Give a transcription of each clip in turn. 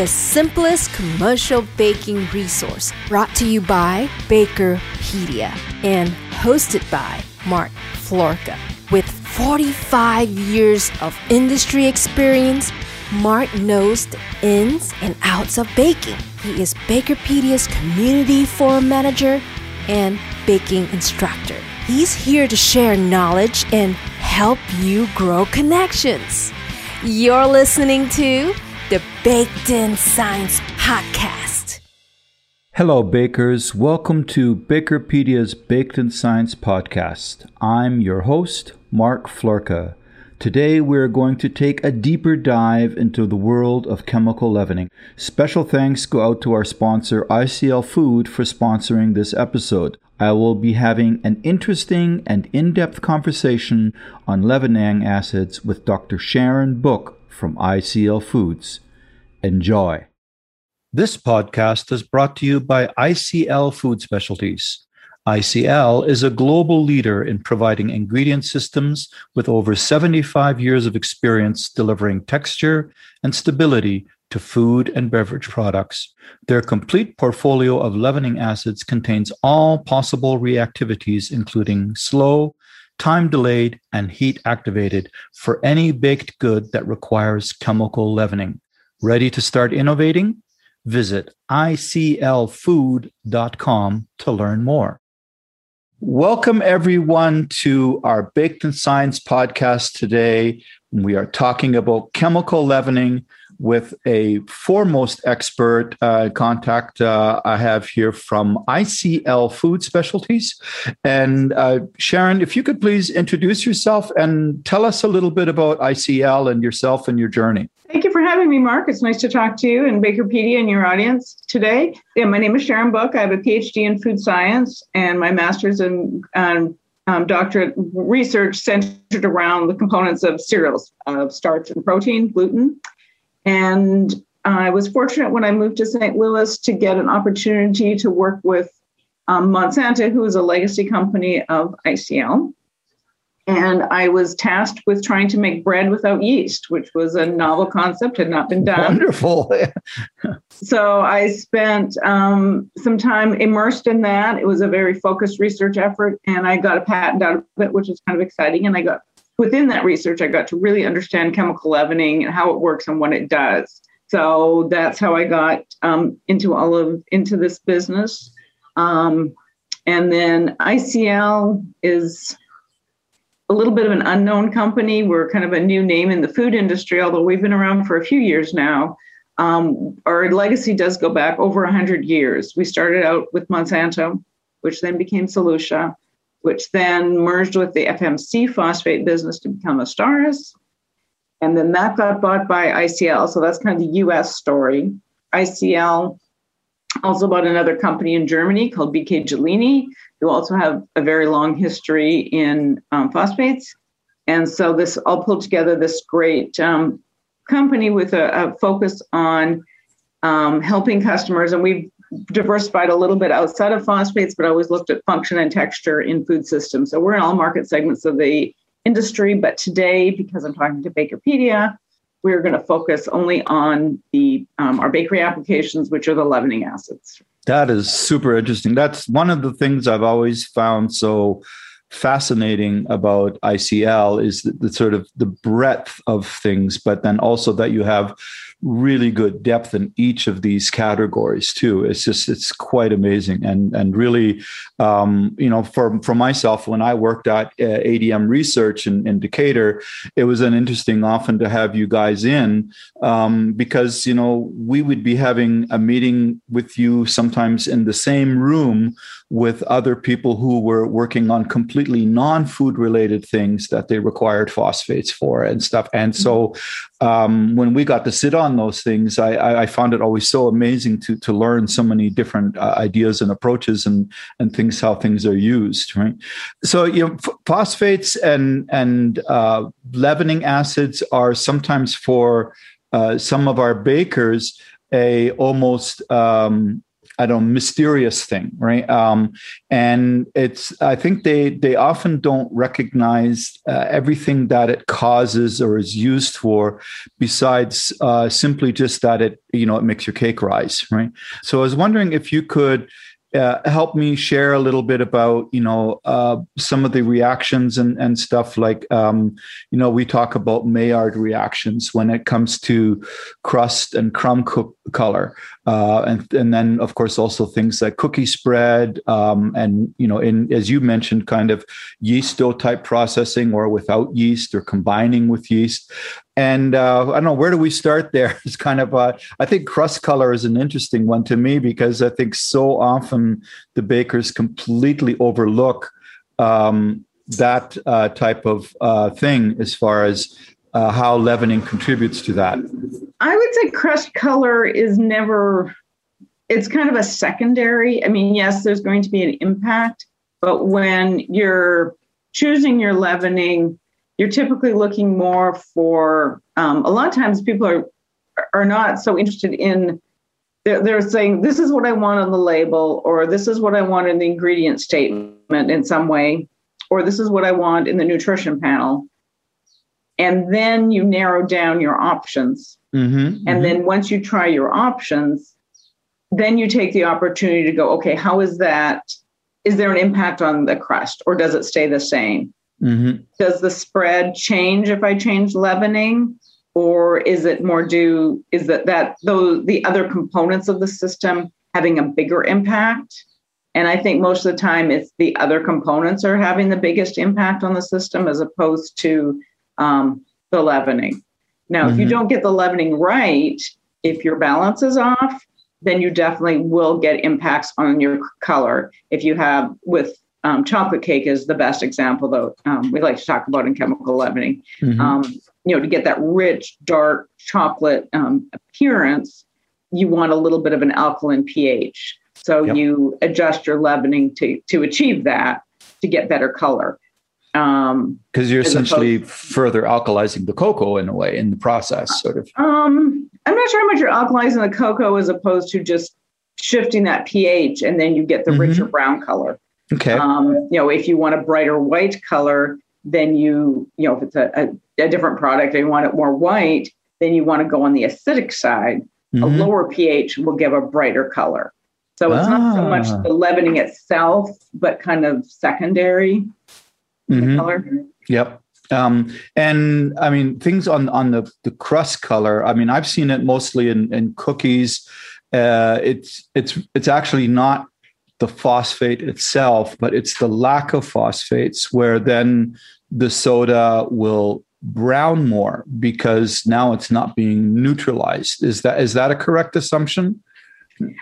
the simplest commercial baking resource brought to you by Bakerpedia and hosted by Mark Floerke. With 45 years of industry experience, Mark knows the ins and outs of baking. He is Bakerpedia's community forum manager and baking instructor. He's here to share knowledge and help you grow connections. You're listening to the Baked In Science Podcast. Hello, bakers. Welcome to Bakerpedia's Baked in Science podcast. I'm your host, Mark Floerke. Today, we're going to take a deeper dive into the world of chemical leavening. Special thanks go out to our sponsor, ICL Food, for sponsoring this episode. I will be having an interesting and in depth conversation on leavening acids with Dr. Sharon Book from ICL Foods. Enjoy. This podcast is brought to you by ICL Food Specialties. ICL is a global leader in providing ingredient systems with over 75 years of experience delivering texture and stability to food and beverage products. Their complete portfolio of leavening acids contains all possible reactivities, including slow, time delayed, and heat activated for any baked good that requires chemical leavening. Ready to start innovating? Visit iclfood.com to learn more. Welcome, everyone, to our Baked in Science podcast today. We are talking about chemical leavening with a foremost expert uh, contact uh, I have here from ICL Food Specialties. And uh, Sharon, if you could please introduce yourself and tell us a little bit about ICL and yourself and your journey. Thank you for having me, Mark. It's nice to talk to you and Bakerpedia and your audience today. Yeah, my name is Sharon Book. I have a PhD in food science and my master's in um, um, doctorate research centered around the components of cereals, of starch and protein, gluten. And I was fortunate when I moved to St. Louis to get an opportunity to work with um, Monsanto, who is a legacy company of ICL and I was tasked with trying to make bread without yeast, which was a novel concept, had not been done. Wonderful. so I spent um, some time immersed in that. It was a very focused research effort, and I got a patent out of it, which was kind of exciting. And I got within that research, I got to really understand chemical leavening and how it works and what it does. So that's how I got um, into all of into this business. Um, and then ICL is a little bit of an unknown company. We're kind of a new name in the food industry, although we've been around for a few years now. Um, our legacy does go back over 100 years. We started out with Monsanto, which then became Solutia, which then merged with the FMC phosphate business to become Astaris. And then that got bought by ICL. So that's kind of the US story. ICL also bought another company in Germany called BK Giulini, who also have a very long history in um, phosphates. And so this all pulled together this great um, company with a, a focus on um, helping customers. And we've diversified a little bit outside of phosphates, but always looked at function and texture in food systems. So we're in all market segments of the industry. But today, because I'm talking to Bakerpedia, we're going to focus only on the um, our bakery applications, which are the leavening acids. That is super interesting. That's one of the things I've always found so fascinating about ICL is the, the, sort of the breadth of things, but then also that you have really good depth in each of these categories too. It's just it's quite amazing and and really, um, you know, for for myself when I worked at uh, ADM Research in, in Decatur, it was an interesting often to have you guys in um, because you know we would be having a meeting with you sometimes in the same room with other people who were working on completely non-food related things that they required phosphates for and stuff. And so um, when we got to sit on those things, I, I, found it always so amazing to to learn so many different uh, ideas and approaches and and things how things are used. Right. So you know, phosphates and and uh, leavening acids are sometimes for uh, some of our bakers a almost um, I don't mysterious thing, right? Um, and it's I think they they often don't recognize uh, everything that it causes or is used for, besides uh, simply just that it you know it makes your cake rise, right? So I was wondering if you could uh, help me share a little bit about you know uh, some of the reactions and, and stuff like um, you know we talk about Maillard reactions when it comes to crust and crumb co- color uh, and and then of course also things like cookie spread um, and you know in as you mentioned kind of yeast dough type processing or without yeast or combining with yeast and uh, I don't know where do we start there. It's kind of uh, I think crust color is an interesting one to me because I think so often the bakers completely overlook um, that uh, type of uh, thing as far as uh, how leavening contributes to that. I would say crust color is never. It's kind of a secondary. I mean, yes, there's going to be an impact, but when you're choosing your leavening you're typically looking more for um, a lot of times people are are not so interested in they're, they're saying this is what i want on the label or this is what i want in the ingredient statement in some way or this is what i want in the nutrition panel. And then you narrow down your options. Mm-hmm, and mm-hmm. then once you try your options then you take the opportunity to go okay how is that? Is there an impact on the crust or does it stay the same Mm-hmm. Does the spread change if I change leavening? Or is it more due, is that that those the other components of the system having a bigger impact? And I think most of the time it's the other components are having the biggest impact on the system as opposed to um, the leavening. Now, mm-hmm. if you mm-hmm. don't get the leavening right, if your balance is off, then you definitely will get impacts on your color. If you have with um, chocolate cake is the best example, though. Um, we like to talk about in chemical leavening. Mm-hmm. Um, you know, to get that rich, dark chocolate um, appearance, you want a little bit of an alkaline pH. So yep. you adjust your leavening to to achieve that to get better color. Because um, you're essentially opposed, further alkalizing the cocoa in a way in the process, sort of. Um, I'm not sure how much you're alkalizing the cocoa as opposed to just shifting that pH, and then you get the mm-hmm. richer brown color. Okay. Um, you know, if you want a brighter white color, then you, you know, if it's a, a, a different product and you want it more white, then you want to go on the acidic side. Mm-hmm. A lower pH will give a brighter color. So it's ah. not so much ah. the leavening itself, but kind of secondary mm-hmm. color. Yep. Um, and I mean, things on on the the crust color. I mean, I've seen it mostly in in cookies. Uh, it's it's it's actually not the phosphate itself, but it's the lack of phosphates where then the soda will brown more because now it's not being neutralized. Is that is that a correct assumption?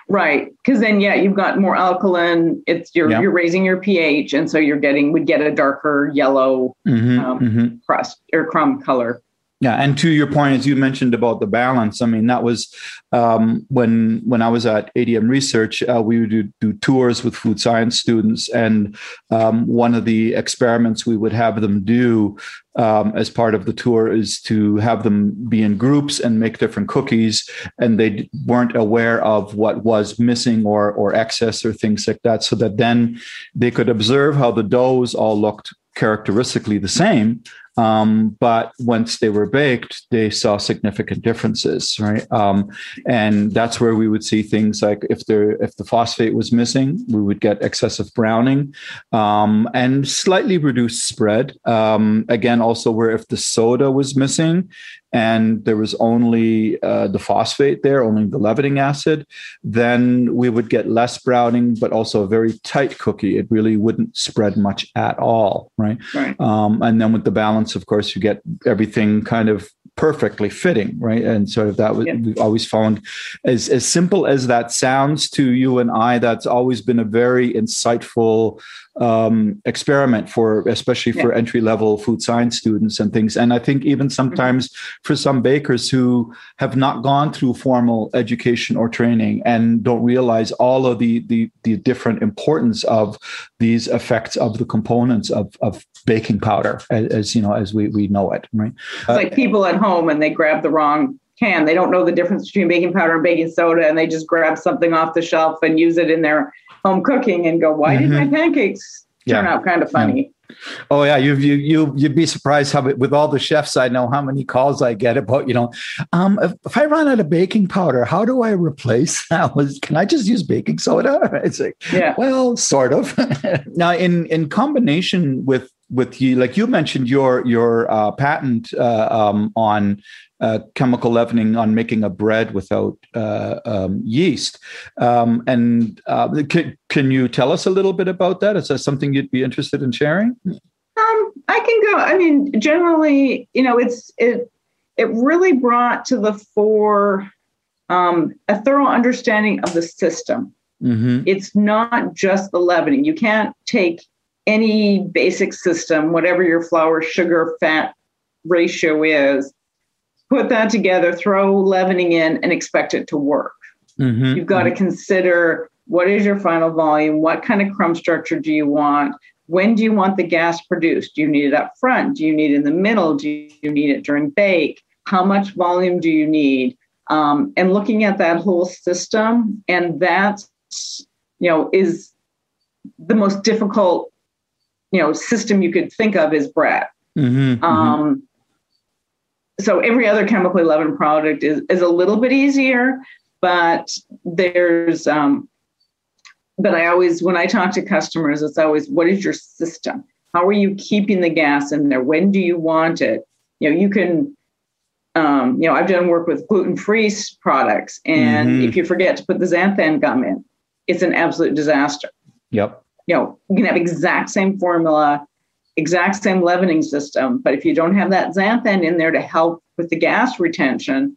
Right, because then yeah, you've got more alkaline. It's you're yeah. you're raising your pH, and so you're getting would get a darker yellow mm-hmm, um, mm-hmm. crust or crumb color. Yeah, and to your point, as you mentioned about the balance, I mean that was um, when when I was at ADM Research, uh, we would do, do, tours with food science students, and um, one of the experiments we would have them do um, as part of the tour is to have them be in groups and make different cookies, and they weren't aware of what was missing or or excess or things like that, so that then they could observe how the doughs all looked characteristically the same um, but once they were baked, they saw significant differences, right? Um, and that's where we would see things like if the if the phosphate was missing, we would get excessive browning um, and slightly reduced spread. Um, again, also where if the soda was missing, and there was only uh, the phosphate there, only the leavening acid, then we would get less browning, but also a very tight cookie. It really wouldn't spread much at all, right? right. Um, and then with the balance, of course, you get everything kind of perfectly fitting, right? And sort of that yeah. we've always found as as simple as that sounds to you and I, that's always been a very insightful um, experiment for especially for entry level food science students and things and i think even sometimes mm-hmm. for some bakers who have not gone through formal education or training and don't realize all of the the, the different importance of these effects of the components of, of baking powder as, as you know as we, we know it right it's like people at home and they grab the wrong can. They don't know the difference between baking powder and baking soda, and they just grab something off the shelf and use it in their home cooking and go, "Why mm-hmm. did my pancakes turn yeah. out kind of funny?" Oh yeah, you you you you'd be surprised how with all the chefs I know how many calls I get about you know, um, if, if I run out of baking powder, how do I replace that? Was can I just use baking soda? It's like yeah, well, sort of. now in in combination with with you, like you mentioned your your uh, patent uh, um, on uh, chemical leavening on making a bread without uh, um, yeast. Um, and uh, can, can you tell us a little bit about that? Is that something you'd be interested in sharing? Um, I can go. I mean, generally, you know, it's it it really brought to the fore um, a thorough understanding of the system. Mm-hmm. It's not just the leavening. You can't take any basic system, whatever your flour, sugar, fat ratio is, put that together, throw leavening in, and expect it to work. Mm-hmm. You've got to consider what is your final volume? What kind of crumb structure do you want? When do you want the gas produced? Do you need it up front? Do you need it in the middle? Do you need it during bake? How much volume do you need? Um, and looking at that whole system, and that's you know is the most difficult you know system you could think of is bread. Mm-hmm, mm-hmm. um, so every other chemically leavened product is, is a little bit easier, but there's um, but I always when I talk to customers, it's always what is your system? How are you keeping the gas in there? When do you want it? You know, you can um, you know, I've done work with gluten-free products, and mm-hmm. if you forget to put the xanthan gum in, it's an absolute disaster. Yep. You know, you can have exact same formula, exact same leavening system. But if you don't have that xanthan in there to help with the gas retention,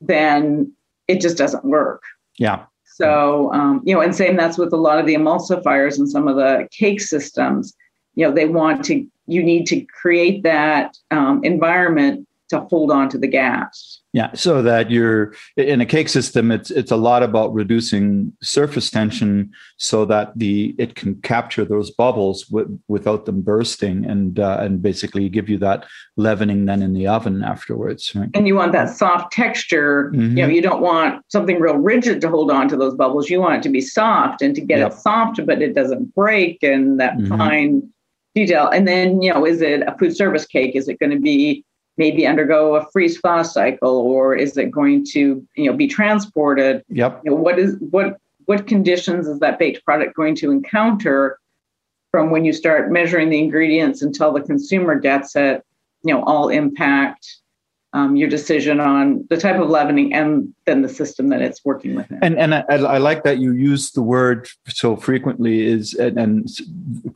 then it just doesn't work. Yeah. So, um, you know, and same that's with a lot of the emulsifiers and some of the cake systems. You know, they want to, you need to create that um, environment to hold on to the gas. Yeah, so that you're in a cake system, it's it's a lot about reducing surface tension so that the it can capture those bubbles w- without them bursting, and uh, and basically give you that leavening then in the oven afterwards. Right? And you want that soft texture. Mm-hmm. You know, you don't want something real rigid to hold on to those bubbles. You want it to be soft and to get yep. it soft, but it doesn't break, and that mm-hmm. fine detail. And then you know, is it a food service cake? Is it going to be maybe undergo a freeze thaw cycle or is it going to you know be transported? Yep. You know, what is what what conditions is that baked product going to encounter from when you start measuring the ingredients until the consumer gets it you know all impact um, your decision on the type of leavening and then the system that it's working with. And and I, I, like that you use the word so frequently is and, and,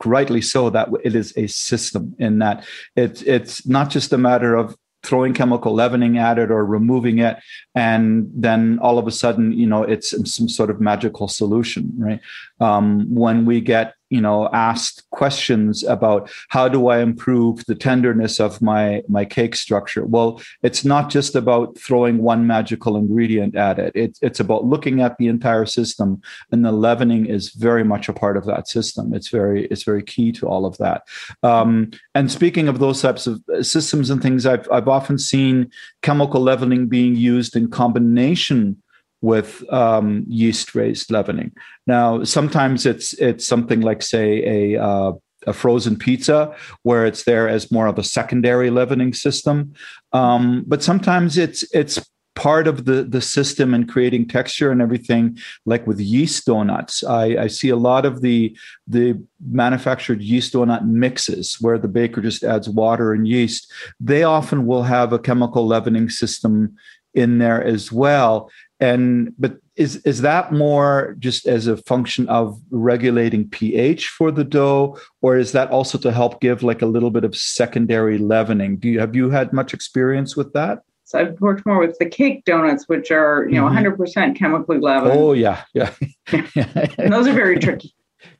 rightly so that it is a system in that it's it's not just a matter of throwing chemical leavening at it or removing it and then all of a sudden you know it's some sort of magical solution right um, when we get you know asked questions about how do i improve the tenderness of my my cake structure? Well it's not just about throwing one magical ingredient at it. It's, it's about looking at the entire system and the leavening is very much a part of that system. It's very it's very key to all of that. Um, and speaking of those types of systems and things i've i've often seen chemical leavening being used in combination with um, yeast raised leavening. Now, sometimes it's it's something like say a uh, a frozen pizza where it's there as more of a secondary leavening system, um, but sometimes it's it's part of the the system and creating texture and everything like with yeast donuts. I, I see a lot of the the manufactured yeast donut mixes where the baker just adds water and yeast. They often will have a chemical leavening system in there as well and but is is that more just as a function of regulating ph for the dough or is that also to help give like a little bit of secondary leavening do you have you had much experience with that so I've worked more with the cake donuts, which are you know mm-hmm. 100% chemically leavened. Oh yeah, yeah. and those are very tricky.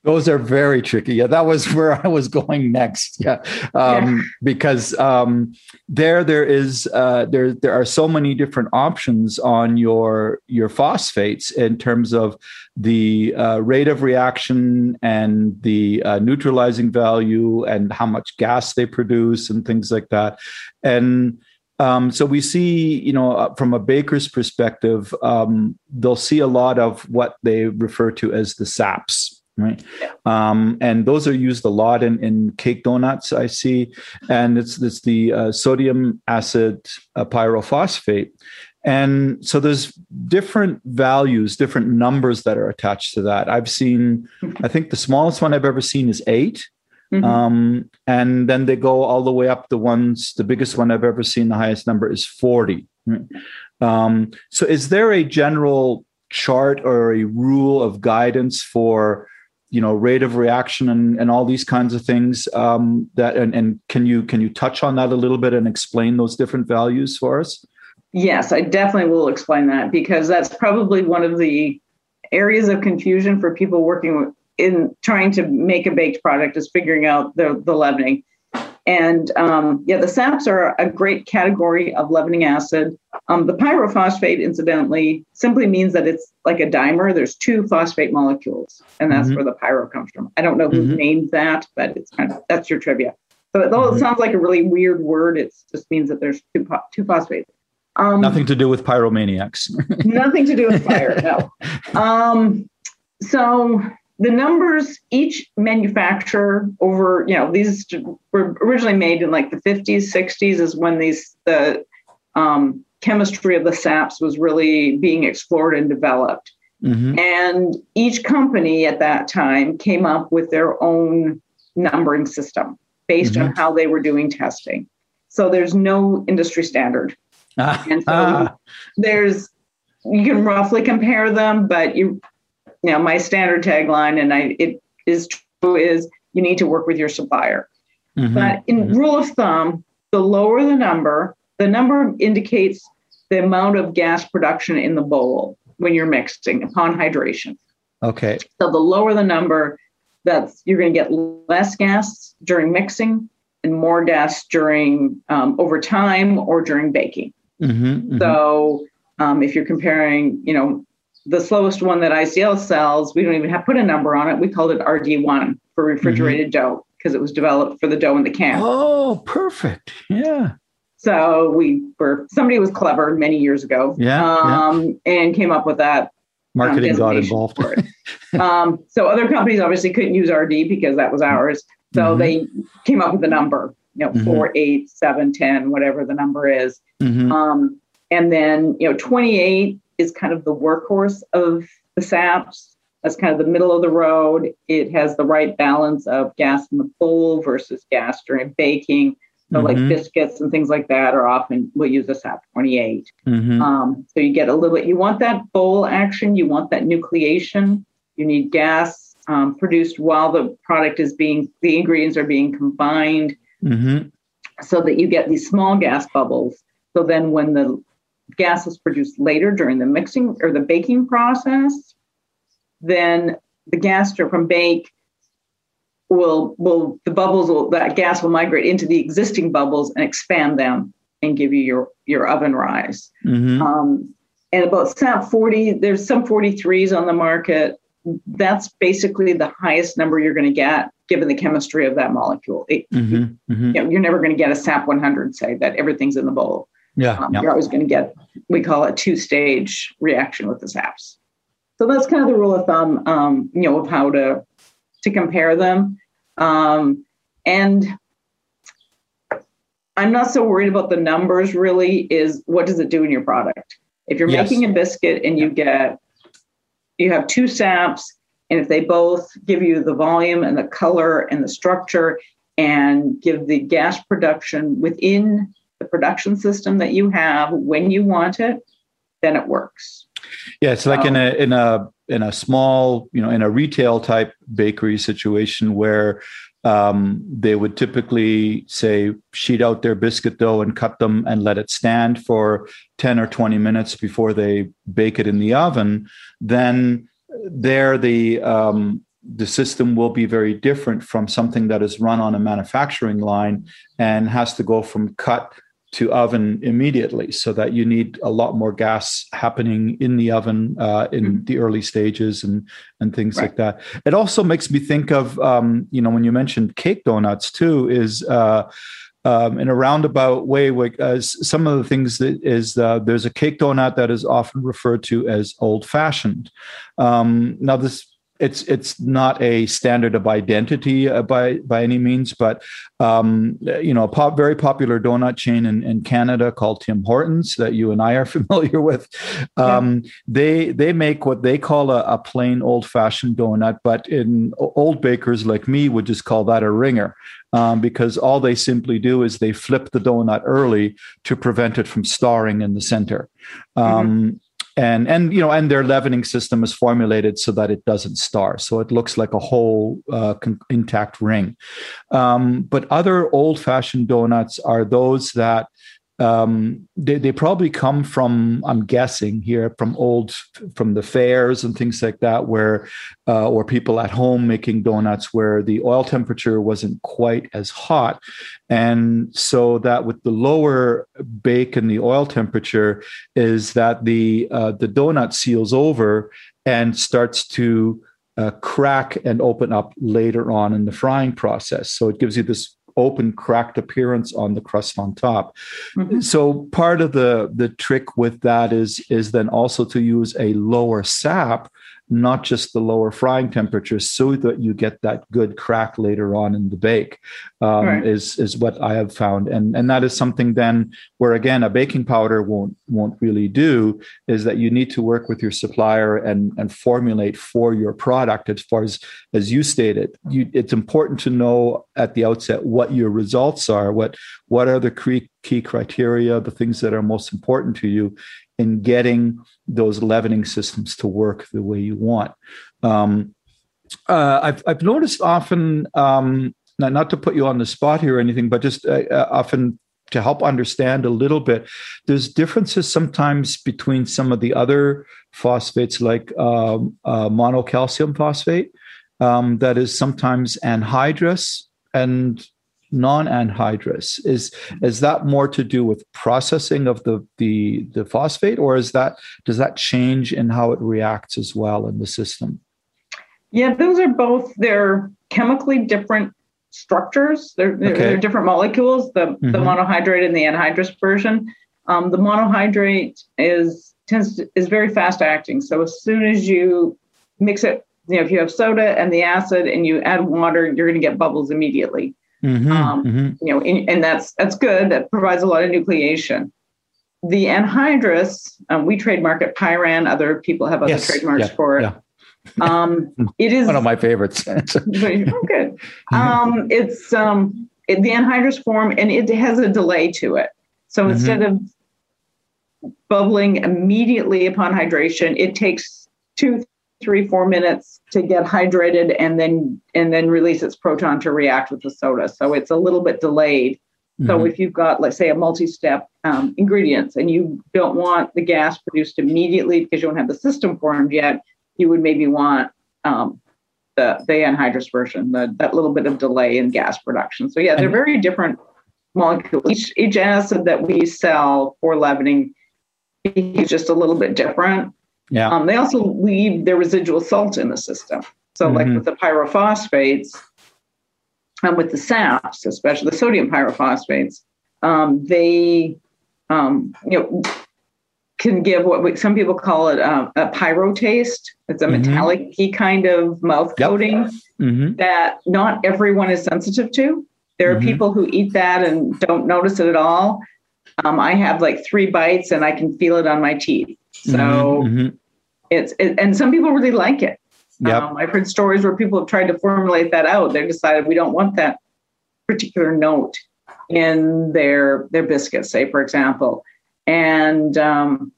Those are very tricky. Yeah, that was where I was going next. Yeah, um, yeah. because um, there there is uh, there there are so many different options on your your phosphates in terms of the uh, rate of reaction and the uh, neutralizing value and how much gas they produce and things like that. And Um, so we see, you know, uh, from a baker's perspective, um, they'll see a lot of what they refer to as the saps, right? Yeah. Um, and those are used a lot in, in cake donuts. I see, and it's it's the uh, sodium acid uh, pyrophosphate. And so there's different values, different numbers that are attached to that. I've seen, I think the smallest one I've ever seen is eight. Mm-hmm. Um, and then they go all the way up. The ones, the biggest one I've ever seen, the highest number is 40. Um, so is there a general chart or a rule of guidance for you know rate of reaction and, and all these kinds of things um, that and, and can you can you touch on that a little bit and explain those different values for us? Yes i definitely will explain that because that's probably one of the areas of confusion for people working in trying to make a baked product is figuring out the, the leavening and um, yeah, the SAPs are a great category of leavening acid. Um, the pyrophosphate, incidentally, simply means that it's like a dimer. There's two phosphate molecules, and that's mm-hmm. where the pyro comes from. I don't know who mm-hmm. named that, but it's kind of that's your trivia. So though mm-hmm. it sounds like a really weird word, it just means that there's two two phosphates. Um, nothing to do with pyromaniacs. nothing to do with fire. No. Um, so the numbers each manufacturer over you know these were originally made in like the 50s 60s is when these the um, chemistry of the saps was really being explored and developed mm-hmm. and each company at that time came up with their own numbering system based mm-hmm. on how they were doing testing so there's no industry standard ah, and so ah. there's you can roughly compare them but you you know, my standard tagline, and I it is true, is you need to work with your supplier. Mm-hmm. But in mm-hmm. rule of thumb, the lower the number, the number indicates the amount of gas production in the bowl when you're mixing upon hydration. Okay. So the lower the number, that's you're going to get less gas during mixing and more gas during um, over time or during baking. Mm-hmm, mm-hmm. So um, if you're comparing, you know, the slowest one that ICL sells, we don't even have put a number on it. We called it RD1 for refrigerated mm-hmm. dough because it was developed for the dough in the can. Oh, perfect. Yeah. So we were somebody was clever many years ago. Yeah. Um, yeah. and came up with that. Um, Marketing um, got involved. um, so other companies obviously couldn't use RD because that was ours. So mm-hmm. they came up with a number, you know, mm-hmm. four, eight, seven, ten, whatever the number is. Mm-hmm. Um, and then, you know, 28 is kind of the workhorse of the SAPs. That's kind of the middle of the road. It has the right balance of gas in the bowl versus gas during baking. So, mm-hmm. like biscuits and things like that are often, we'll use a SAP 28. Mm-hmm. Um, so, you get a little bit, you want that bowl action, you want that nucleation, you need gas um, produced while the product is being, the ingredients are being combined mm-hmm. so that you get these small gas bubbles. So, then when the gas is produced later during the mixing or the baking process, then the gas from bake will will the bubbles will that gas will migrate into the existing bubbles and expand them and give you your your oven rise. Mm-hmm. Um, and about SAP 40, there's some 43s on the market. That's basically the highest number you're going to get given the chemistry of that molecule. It, mm-hmm. Mm-hmm. You know, you're never going to get a SAP 100, say that everything's in the bowl. Yeah, um, yeah. You're always going to get, we call it two stage reaction with the SAPs. So that's kind of the rule of thumb, um, you know, of how to to compare them. Um, and I'm not so worried about the numbers. Really, is what does it do in your product? If you're yes. making a biscuit and you get you have two saps, and if they both give you the volume and the color and the structure and give the gas production within the production system that you have when you want it, then it works. Yeah, it's like in a in a in a small, you know, in a retail type bakery situation where um, they would typically say sheet out their biscuit dough and cut them and let it stand for 10 or 20 minutes before they bake it in the oven then there the um, the system will be very different from something that is run on a manufacturing line and has to go from cut to oven immediately so that you need a lot more gas happening in the oven uh, in mm-hmm. the early stages and and things right. like that it also makes me think of um, you know when you mentioned cake donuts too is uh, um, in a roundabout way, like, uh, some of the things that is uh, there's a cake donut that is often referred to as old fashioned. Um, now, this it's it's not a standard of identity uh, by by any means, but um, you know, a pop, very popular donut chain in, in Canada called Tim Hortons that you and I are familiar with. Um, yeah. They they make what they call a, a plain old fashioned donut, but in old bakers like me would just call that a ringer. Um, because all they simply do is they flip the donut early to prevent it from starring in the center. Um, mm-hmm and and you know and their leavening system is formulated so that it doesn't star. So it looks like a whole uh, con- intact ring. Um, but other old fashioned donuts are those that um, they, they probably come from i'm guessing here from old from the fairs and things like that where uh, or people at home making donuts where the oil temperature wasn't quite as hot. And so that with the lower bake and the oil temperature is that the uh, the donut seals over and starts to uh, crack and open up later on in the frying process. So it gives you this open cracked appearance on the crust on top mm-hmm. so part of the the trick with that is is then also to use a lower sap not just the lower frying temperature, so that you get that good crack later on in the bake, um, right. is is what I have found, and and that is something then where again a baking powder won't won't really do is that you need to work with your supplier and and formulate for your product as far as as you stated. You, it's important to know at the outset what your results are, what what are the key key criteria, the things that are most important to you, in getting those leavening systems to work the way you want. Um, uh, I've, I've noticed often, um, not, not to put you on the spot here or anything, but just uh, uh, often to help understand a little bit, there's differences sometimes between some of the other phosphates, like um, uh, monocalcium phosphate, um, that is sometimes anhydrous and non-anhydrous. Is is that more to do with processing of the the the phosphate or is that does that change in how it reacts as well in the system? Yeah those are both they're chemically different structures. They're, they're, okay. they're different molecules the mm-hmm. the monohydrate and the anhydrous version. Um, the monohydrate is tends to, is very fast acting. So as soon as you mix it you know if you have soda and the acid and you add water you're going to get bubbles immediately Mm-hmm, um, mm-hmm. You know, and, and, that's that's good. That provides a lot of nucleation. The anhydrous, um, we trademark it Pyran. Other people have other yes, trademarks yeah, for it. Yeah. Um, it is one of my favorites. oh, good. Um, it's um, it, the anhydrous form, and it has a delay to it. So mm-hmm. instead of bubbling immediately upon hydration, it takes two, three, four minutes to get hydrated and then and then release its proton to react with the soda. So it's a little bit delayed. Mm-hmm. So if you've got, let's say, a multi-step um, ingredients and you don't want the gas produced immediately because you don't have the system formed yet, you would maybe want um, the the anhydrous version, the, that little bit of delay in gas production. So yeah, they're very different molecules. Each, each acid that we sell for leavening is just a little bit different. Yeah. Um, they also leave their residual salt in the system. So, mm-hmm. like with the pyrophosphates and with the SAPs, especially the sodium pyrophosphates, um, they um, you know can give what we, some people call it um, a pyro taste. It's a mm-hmm. metallic kind of mouth coating mm-hmm. that not everyone is sensitive to. There are mm-hmm. people who eat that and don't notice it at all. Um, I have like three bites and I can feel it on my teeth. So mm-hmm. It's it, and some people really like it. Yep. Um, I've heard stories where people have tried to formulate that out. They decided we don't want that particular note in their their biscuits, say for example, and um,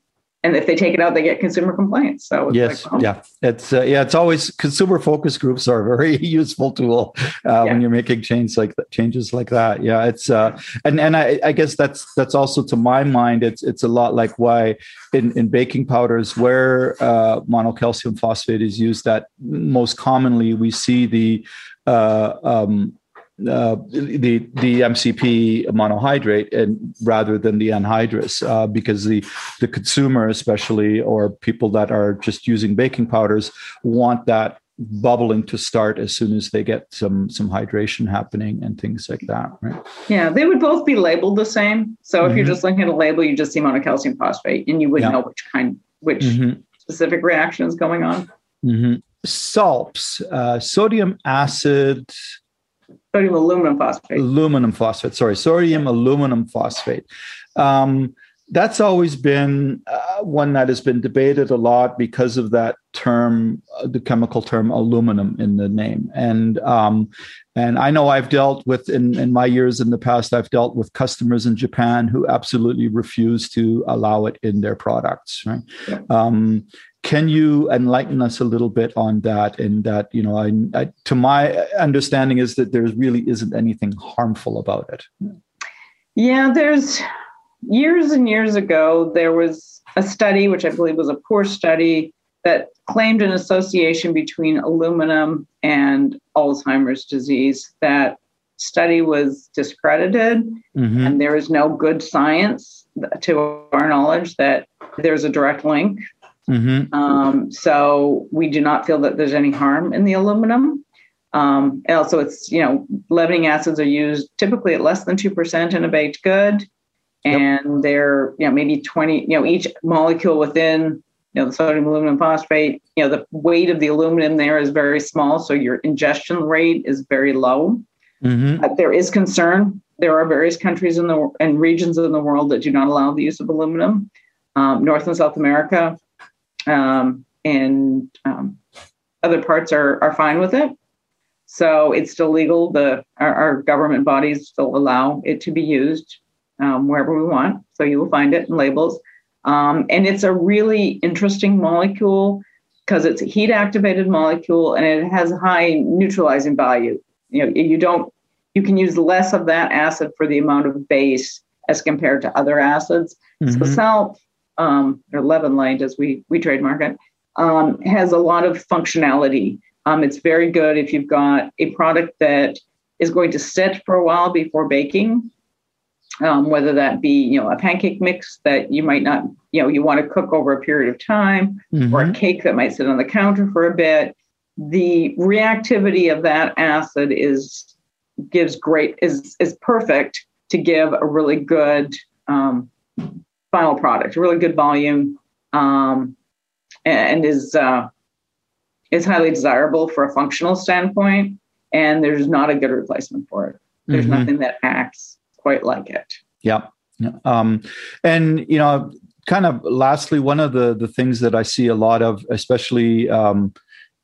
and if they take it out, they get consumer complaints. So yes, like, yeah, it's uh, yeah, it's always consumer focus groups are a very useful tool uh, yeah. when you're making changes like that, changes like that. Yeah, it's uh, and and I, I guess that's that's also to my mind, it's it's a lot like why in in baking powders where uh, monocalcium phosphate is used, that most commonly we see the uh, um, uh, the the MCP monohydrate and rather than the anhydrous uh, because the the consumer especially or people that are just using baking powders want that bubbling to start as soon as they get some some hydration happening and things like that right yeah they would both be labeled the same so mm-hmm. if you're mm-hmm. just looking at a label you just see monocalcium phosphate and you would yeah. know which kind which mm-hmm. specific reaction is going on mm-hmm. salps uh, sodium acid sodium aluminum phosphate aluminum phosphate sorry sodium aluminum phosphate um, that's always been uh, one that has been debated a lot because of that term, uh, the chemical term aluminum in the name. And um, and I know I've dealt with in, in my years in the past, I've dealt with customers in Japan who absolutely refuse to allow it in their products. Right. Yeah. Um, can you enlighten us a little bit on that? And that you know, I, I, to my understanding is that there really isn't anything harmful about it. Yeah, there's years and years ago, there was a study, which I believe was a poor study, that claimed an association between aluminum and Alzheimer's disease. That study was discredited, mm-hmm. and there is no good science to our knowledge that there's a direct link. Mm-hmm. Um, so we do not feel that there's any harm in the aluminum. Um, and also, it's you know, leavening acids are used typically at less than two percent in a baked good and yep. they're you know maybe 20 you know each molecule within you know the sodium aluminum phosphate you know the weight of the aluminum there is very small so your ingestion rate is very low mm-hmm. but there is concern there are various countries in the and regions in the world that do not allow the use of aluminum um, north and south america um, and um, other parts are are fine with it so it's still legal the our, our government bodies still allow it to be used um, wherever we want. So you will find it in labels. Um, and it's a really interesting molecule because it's a heat activated molecule and it has high neutralizing value. You know, you don't, you can use less of that acid for the amount of base as compared to other acids. Mm-hmm. So salt um, or Levn-Lite, as we we trademark it, um, has a lot of functionality. Um, it's very good if you've got a product that is going to sit for a while before baking um, whether that be you know a pancake mix that you might not you know you want to cook over a period of time mm-hmm. or a mm-hmm. cake that might sit on the counter for a bit the reactivity of that acid is gives great is is perfect to give a really good um, final product really good volume um, and is uh, is highly desirable for a functional standpoint and there's not a good replacement for it there's mm-hmm. nothing that acts quite like it. Yeah. Um, and, you know, kind of lastly, one of the, the things that I see a lot of, especially, um,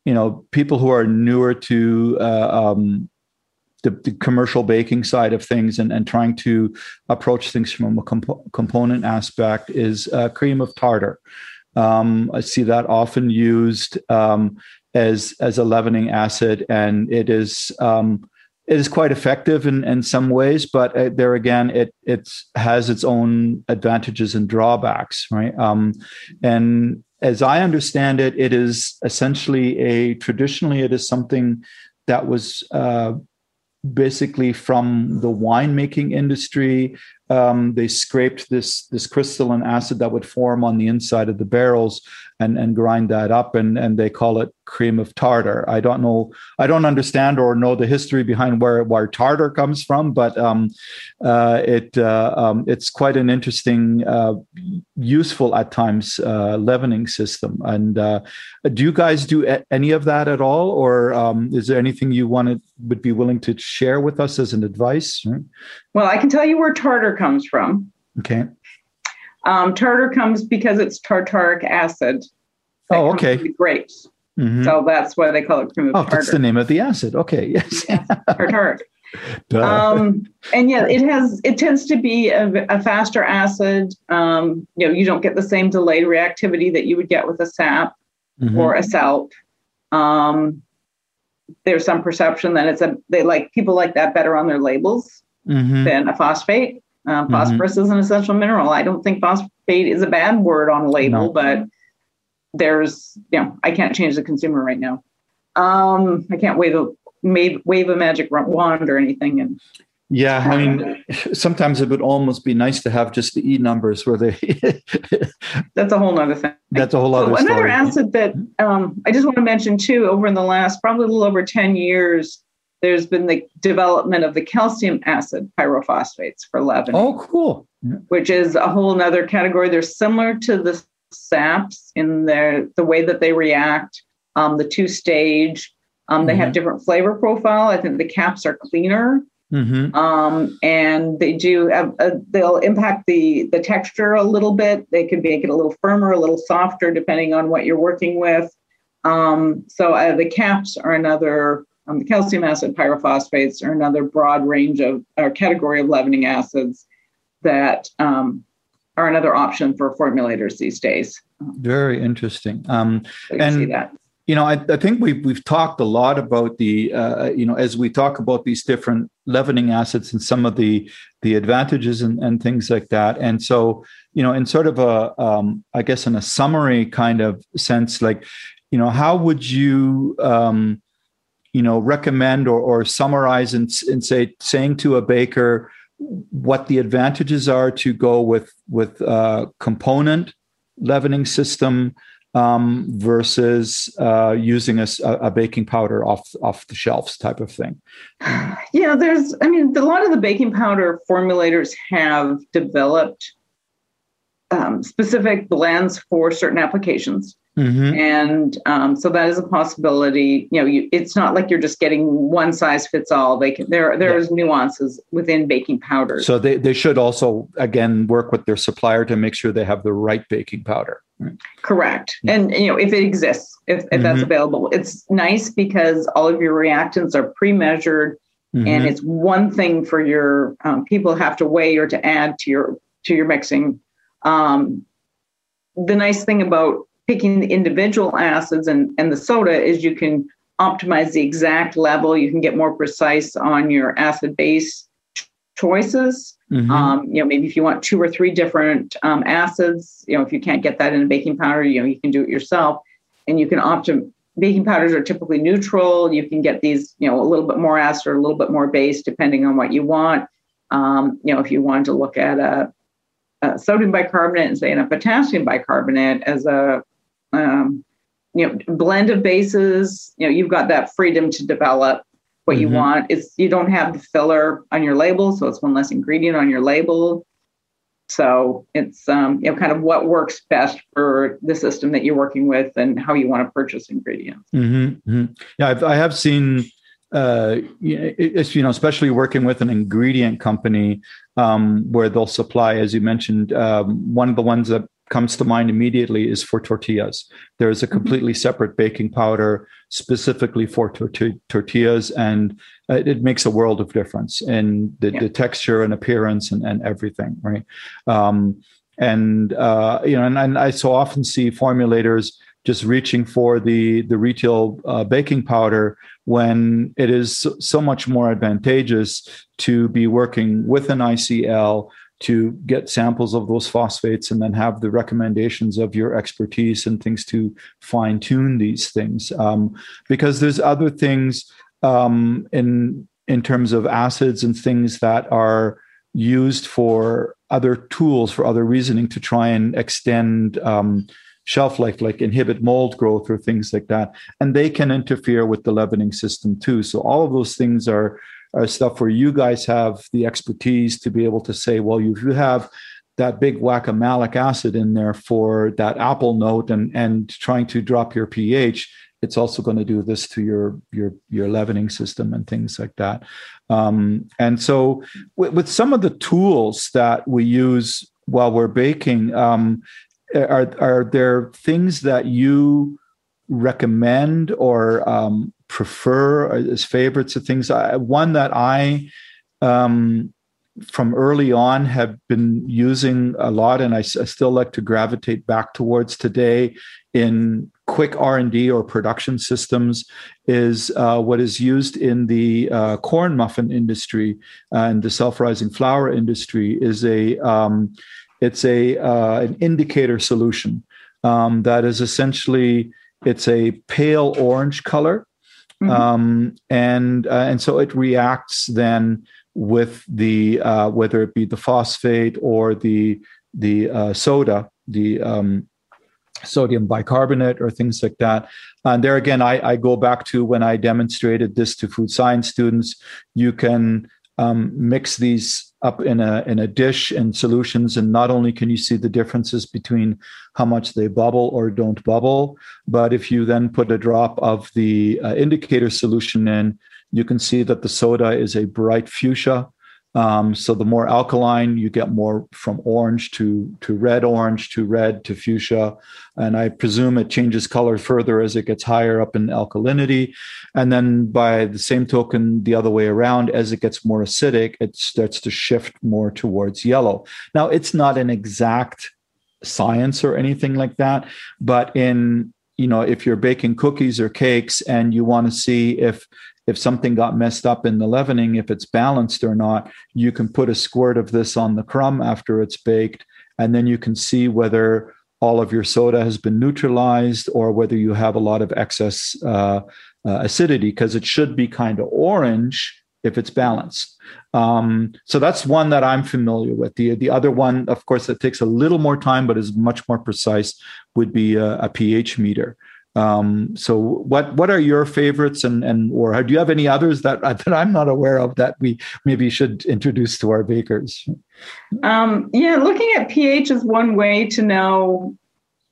you know, people who are newer to uh, um, the, the, commercial baking side of things and, and trying to approach things from a comp- component aspect is uh, cream of tartar. Um, I see that often used um, as as a leavening acid, and it is um, it is quite effective in, in some ways, but uh, there again, it it has its own advantages and drawbacks, right? Um, and as I understand it, it is essentially a traditionally it is something that was uh, basically from the winemaking industry um, they scraped this this crystalline acid that would form on the inside of the barrels and and grind that up and and they call it cream of tartar. I don't know i don't understand or know the history behind where where tartar comes from but um, uh, it uh, um, it's quite an interesting uh, useful at times uh, leavening system. And uh, do you guys do any of that at all? Or um, is there anything you wanted would be willing to share with us as an advice? Well i can tell you where tartar comes from. Okay. Um, tartar comes because it's tartaric acid. Oh, okay. grapes. Mm-hmm. So that's why they call it cream of oh, tartar. that's the name of the acid. Okay. Yes. yes tartaric. um, and yeah, it has. It tends to be a, a faster acid. Um, you know, you don't get the same delayed reactivity that you would get with a sap mm-hmm. or a salt. Um, there's some perception that it's a they like people like that better on their labels mm-hmm. than a phosphate. Uh, phosphorus mm-hmm. is an essential mineral. I don't think phosphate is a bad word on a label, no. but there's, you know, I can't change the consumer right now. Um, I can't wave a wave, wave a magic wand or anything and Yeah, I mean, sometimes it would almost be nice to have just the E numbers where they. that's a whole other thing. That's a whole other. So another story. acid that um, I just want to mention too, over in the last probably a little over ten years, there's been the development of the calcium acid pyrophosphates for leavening. Oh, cool. Which is a whole other category. They're similar to the SAPs in their the way that they react, um, the two stage. Um, they mm-hmm. have different flavor profile. I think the caps are cleaner. Mm-hmm. Um, and they do have, uh, they'll impact the the texture a little bit. They can make it a little firmer, a little softer, depending on what you're working with. Um, so uh, the caps are another. Um, the calcium acid pyrophosphates are another broad range of or category of leavening acids that um, are another option for formulators these days. Very interesting. Um, so you and see that you know, I, I, think we've we've talked a lot about the uh, you know as we talk about these different leavening acids and some of the the advantages and, and things like that. And so you know, in sort of a um, I guess in a summary kind of sense, like you know, how would you um, you know recommend or, or summarize and, and say saying to a baker what the advantages are to go with with uh, component leavening system um, versus uh, using a, a, baking powder off off the shelves type of thing? Yeah, there's. I mean, a lot of the baking powder formulators have developed um, specific blends for certain applications. Mm-hmm. And um, so that is a possibility. You know, you, it's not like you're just getting one size fits all. They can there there's yeah. nuances within baking powders. So they, they should also again work with their supplier to make sure they have the right baking powder. Right. Correct. And you know, if it exists, if, if mm-hmm. that's available, it's nice because all of your reactants are pre-measured, mm-hmm. and it's one thing for your um, people have to weigh or to add to your to your mixing. Um, the nice thing about picking the individual acids and, and the soda is you can optimize the exact level. You can get more precise on your acid base choices. Mm-hmm. Um, you know, maybe if you want two or three different um, acids, you know, if you can't get that in a baking powder, you know, you can do it yourself, and you can optimize. Baking powders are typically neutral. You can get these, you know, a little bit more acid or a little bit more base, depending on what you want. Um, you know, if you wanted to look at a, a, sodium bicarbonate and say in a potassium bicarbonate as a, um, you know, blend of bases, you know, you've got that freedom to develop what mm-hmm. you want. It's you don't have the filler on your label, so it's one less ingredient on your label. So it's um, you know kind of what works best for the system that you're working with and how you want to purchase ingredients. Mm-hmm. Mm-hmm. Yeah, I've, I have seen uh, it's you know especially working with an ingredient company um, where they'll supply, as you mentioned, um, one of the ones that comes to mind immediately is for tortillas. There is a mm-hmm. completely separate baking powder specifically for tortillas, and uh, it makes a world of difference in the, yeah. the texture and appearance and, and everything, right? Um, and uh, you know, and, and, I so often see formulators just reaching for the the retail uh, baking powder when it is so much more advantageous to be working with an ICL to get samples of those phosphates and then have the recommendations of your expertise and things to fine tune these things. Um, because there's other things um, in in terms of acids and things that are used for other tools for other reasoning to try and extend um, shelf life like inhibit mold growth or things like that. And they can interfere with the leavening system too. So all of those things are are stuff where you guys have the expertise to be able to say, well, if you have that big whack of malic acid in there for that apple note and and trying to drop your pH, it's also going to do this to your your your leavening system and things like that. Um, and so, with, with, some of the tools that we use while we're baking, um, are are there things that you recommend or um, prefer as favorites of things. I, one that I, um, from early on, have been using a lot, and I, I still like to gravitate back towards today in quick r&d or production systems is uh, what is used in the uh, corn muffin industry and the self-rising flour industry is a um, it's a uh, an indicator solution um, that is essentially it's a pale orange color Mm-hmm. Um, and uh, and so it reacts then with the uh, whether it be the phosphate or the the uh, soda, the um, sodium bicarbonate or things like that. And there again, I, I, go back to when I demonstrated this to food science students. You can um, mix these up in a in a dish and solutions, and not only can you see the differences between how much they bubble or don't bubble, but if you then put a drop of the uh, indicator solution in, you can see that the soda is a bright fuchsia um, so the more alkaline, you get more from orange to to red orange to red to fuchsia, and I presume it changes color further as it gets higher up in alkalinity. And then by the same token, the other way around, as it gets more acidic, it starts to shift more towards yellow. Now it's not an exact science or anything like that, but in you know if you're baking cookies or cakes and you want to see if if something got messed up in the leavening, if it's balanced or not, you can put a squirt of this on the crumb after it's baked, and then you can see whether all of your soda has been neutralized or whether you have a lot of excess uh, uh, acidity, because it should be kind of orange if it's balanced. Um, so that's one that I'm familiar with. The the other one, of course, that takes a little more time but is much more precise, would be a, a pH meter. Um, so what what are your favorites and and or do you have any others that that I'm not aware of that we maybe should introduce to our bakers? Um, yeah, looking at pH is one way to know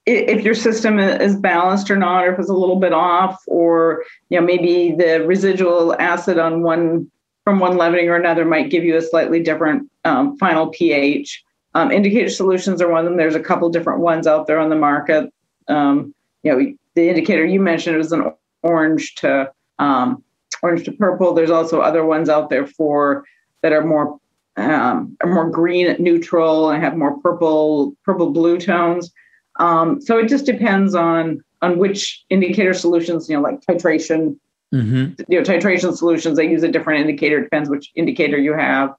if your system is balanced or not, or if it's a little bit off, or you know maybe the residual acid on one from one leavening or another might give you a slightly different um, final pH. Um, indicator solutions are one of them. There's a couple different ones out there on the market. Um, you know, the indicator you mentioned was an orange to um, orange to purple. There's also other ones out there for that are more um, are more green neutral and have more purple purple blue tones. Um, so it just depends on on which indicator solutions. You know, like titration. Mm-hmm. You know, titration solutions. They use a different indicator. It Depends which indicator you have.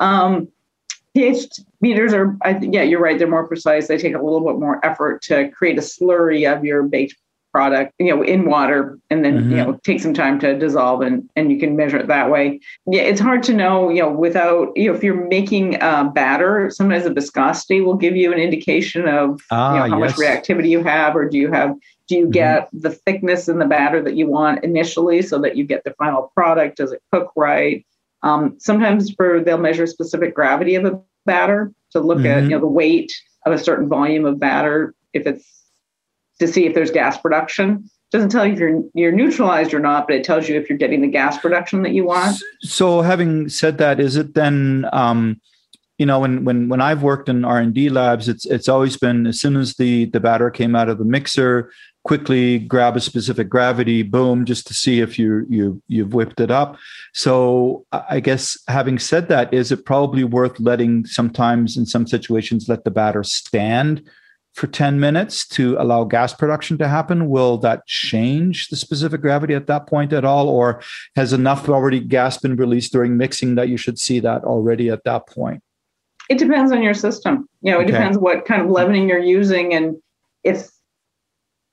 Um, pH meters are, I, yeah, you're right. They're more precise. They take a little bit more effort to create a slurry of your baked product, you know, in water and then, mm-hmm. you know, take some time to dissolve and, and you can measure it that way. Yeah, it's hard to know, you know, without, you know, if you're making a batter, sometimes the viscosity will give you an indication of ah, you know, how yes. much reactivity you have, or do you have, do you mm-hmm. get the thickness in the batter that you want initially so that you get the final product? Does it cook right? Um, sometimes for they'll measure specific gravity of a batter to look mm-hmm. at, you know, the weight of a certain volume of batter. If it's to see if there's gas production. Doesn't tell you if you're you're neutralized or not, but it tells you if you're getting the gas production that you want. So, having said that, is it then? Um, you know, when when when I've worked in R and D labs, it's it's always been as soon as the the batter came out of the mixer, quickly grab a specific gravity, boom, just to see if you you you've whipped it up. So I guess having said that, is it probably worth letting sometimes in some situations let the batter stand for 10 minutes to allow gas production to happen, will that change the specific gravity at that point at all? Or has enough already gas been released during mixing that you should see that already at that point? It depends on your system. You know, it okay. depends what kind of leavening you're using and if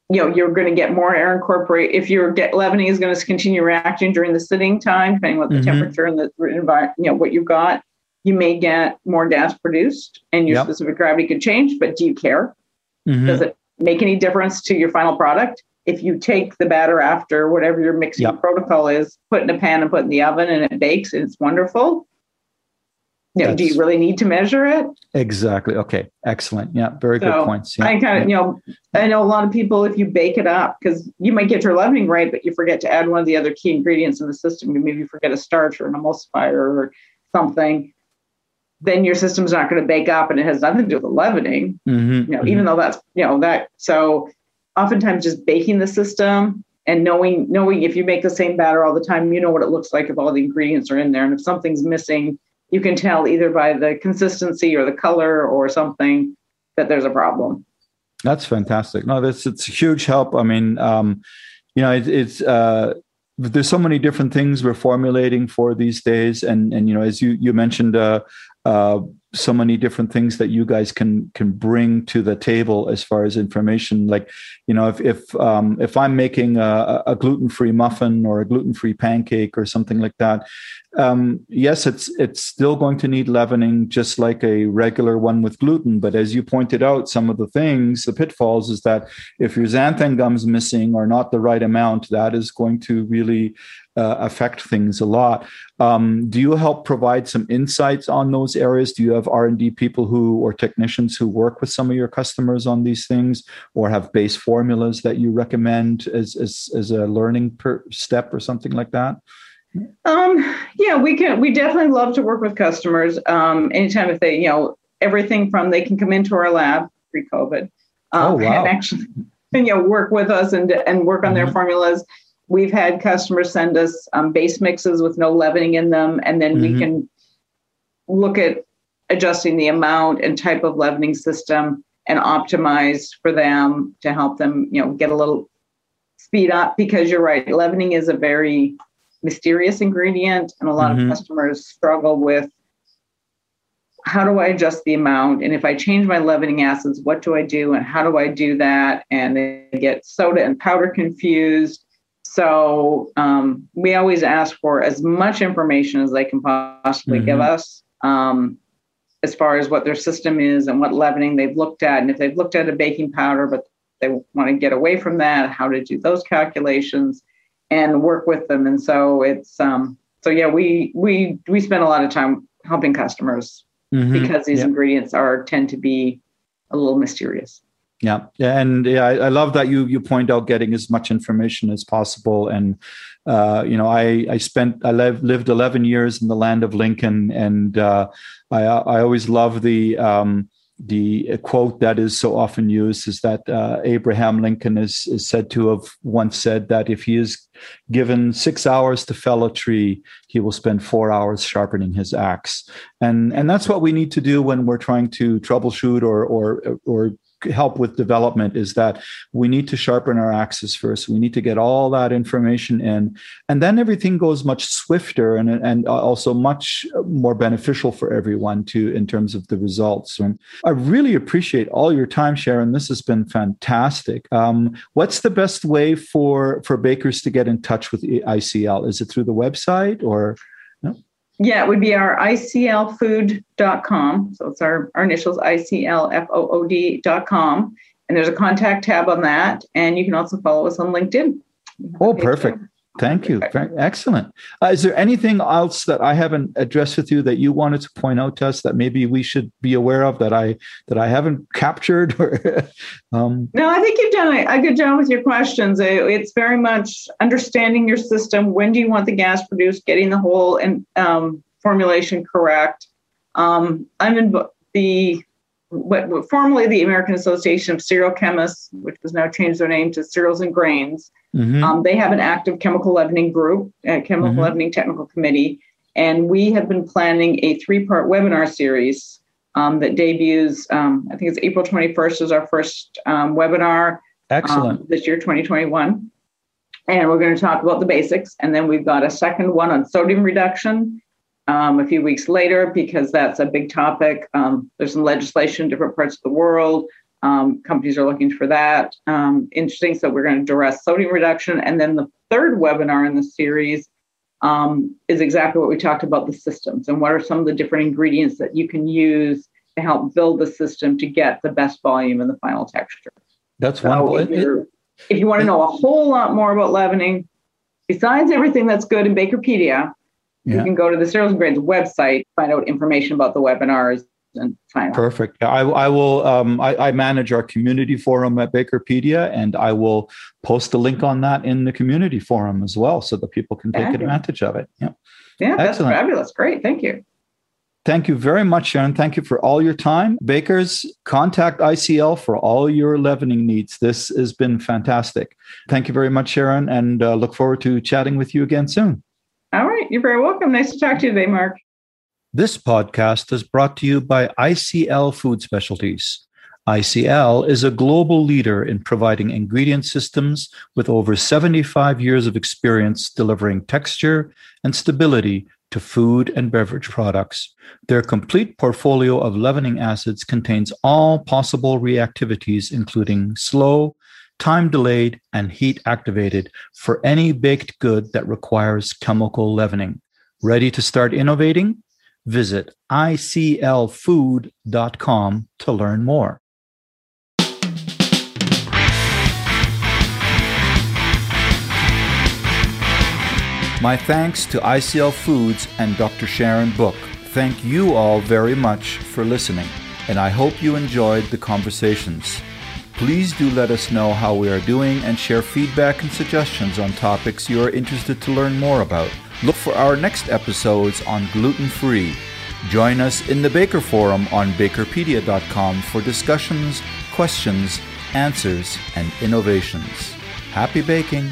you know you're going to get more air incorporate if your get leavening is going to continue reacting during the sitting time depending on the mm-hmm. temperature and the environment you know what you've got you may get more gas produced and your yep. specific gravity could change but do you care Mm-hmm. Does it make any difference to your final product? If you take the batter after whatever your mixing yep. protocol is, put in a pan and put in the oven and it bakes and it's wonderful. You know, do you really need to measure it? Exactly. Okay. Excellent. Yeah. Very so good points. Yeah. I kind of, you know, I know a lot of people, if you bake it up, because you might get your leavening right, but you forget to add one of the other key ingredients in the system. You maybe forget a starch or an emulsifier or something then your system's not going to bake up and it has nothing to do with the leavening. Mm-hmm, you know mm-hmm. even though that's you know that so oftentimes just baking the system and knowing knowing if you make the same batter all the time you know what it looks like if all the ingredients are in there. And if something's missing you can tell either by the consistency or the color or something that there's a problem. That's fantastic. No that's it's a huge help. I mean um you know it, it's uh there's so many different things we're formulating for these days. And and you know as you you mentioned uh, uh, so many different things that you guys can can bring to the table as far as information like you know if if um, if i'm making a, a gluten-free muffin or a gluten-free pancake or something like that um, yes it's it's still going to need leavening just like a regular one with gluten but as you pointed out some of the things the pitfalls is that if your xanthan gum's missing or not the right amount that is going to really uh, affect things a lot. Um, do you help provide some insights on those areas? Do you have R and D people who or technicians who work with some of your customers on these things, or have base formulas that you recommend as as, as a learning per step or something like that? Um, yeah, we can. We definitely love to work with customers. Um, anytime if they, you know, everything from they can come into our lab pre-COVID, um, oh, wow. and actually, and, you know, work with us and and work on mm-hmm. their formulas We've had customers send us um, base mixes with no leavening in them, and then mm-hmm. we can look at adjusting the amount and type of leavening system and optimize for them to help them, you know, get a little speed up. Because you're right, leavening is a very mysterious ingredient, and a lot mm-hmm. of customers struggle with how do I adjust the amount? And if I change my leavening acids, what do I do? And how do I do that? And they get soda and powder confused. So um, we always ask for as much information as they can possibly mm-hmm. give us um, as far as what their system is and what leavening they've looked at. And if they've looked at a baking powder, but they want to get away from that, how to do those calculations and work with them. And so it's um, so yeah, we we we spend a lot of time helping customers mm-hmm. because these yep. ingredients are tend to be a little mysterious. Yeah, and yeah, I, I, love that you you point out getting as much information as possible. And uh, you know, I I spent I lived lived eleven years in the land of Lincoln, and uh, I I always love the um, the quote that is so often used is that uh, Abraham Lincoln is, is said to have once said that if he is given six hours to fell a tree, he will spend four hours sharpening his axe, and and that's what we need to do when we're trying to troubleshoot or or or help with development is that we need to sharpen our axes first. We need to get all that information in, and then everything goes much swifter and and also much more beneficial for everyone too in terms of the results. And I really appreciate all your time, Sharon. This has been fantastic. Um, what's the best way for for bakers to get in touch with ICL? Is it through the website or? Yeah, it would be our iclfood.com. So it's our, our initials, iclfood.com. And there's a contact tab on that. And you can also follow us on LinkedIn. Oh, perfect. Thank you. Excellent. Uh, is there anything else that I haven't addressed with you that you wanted to point out to us that maybe we should be aware of that I that I haven't captured? Or, um... No, I think you've done a, a, good job with your questions. It's very much understanding your system. When do you want the gas produced? Getting the whole and um, formulation correct. Um, I'm in the what, formerly the American Association of Cereal Chemists, which has now changed their name to Cereals and Grains. Mm-hmm. Um, they have an active chemical leavening group, a chemical mm-hmm. leavening technical committee, and we have been planning a three-part webinar series um, that debuts. Um, I think it's April 21st is our first um, webinar. Excellent. Um, this year, 2021, and we're going to talk about the basics, and then we've got a second one on sodium reduction um, a few weeks later because that's a big topic. Um, there's some legislation in different parts of the world. Um, companies are looking for that. Um, interesting. So we're going to address sodium reduction. And then the third webinar in the series um, is exactly what we talked about the systems and what are some of the different ingredients that you can use to help build the system to get the best volume and the final texture. That's so wonderful. If, if you want to know a whole lot more about leavening, besides everything that's good in Bakerpedia, yeah. you can go to the Cereals and Grains website, find out information about the webinars and find Perfect. I, I will. Um, I, I, manage our community forum at Bakerpedia, and I will post a link on that in the community forum as well, so that people can take advantage of it. Yeah. Yeah, that's Excellent. fabulous. Great. Thank you. Thank you very much, Sharon. Thank you for all your time. Bakers, contact ICL for all your leavening needs. This has been fantastic. Thank you very much, Sharon, and uh, look forward to chatting with you again soon. All right. You're very welcome. Nice to talk to you today, Mark. This podcast is brought to you by ICL Food Specialties. ICL is a global leader in providing ingredient systems with over 75 years of experience delivering texture and stability to food and beverage products. Their complete portfolio of leavening acids contains all possible reactivities, including slow, time delayed, and heat activated for any baked good that requires chemical leavening. Ready to start innovating? Visit iclfood.com to learn more. My thanks to ICL Foods and Dr. Sharon Book. Thank you all very much for listening, and I hope you enjoyed the conversations. Please do let us know how we are doing and share feedback and suggestions on topics you are interested to learn more about. Look for our next episodes on gluten free. Join us in the Baker Forum on bakerpedia.com for discussions, questions, answers, and innovations. Happy baking!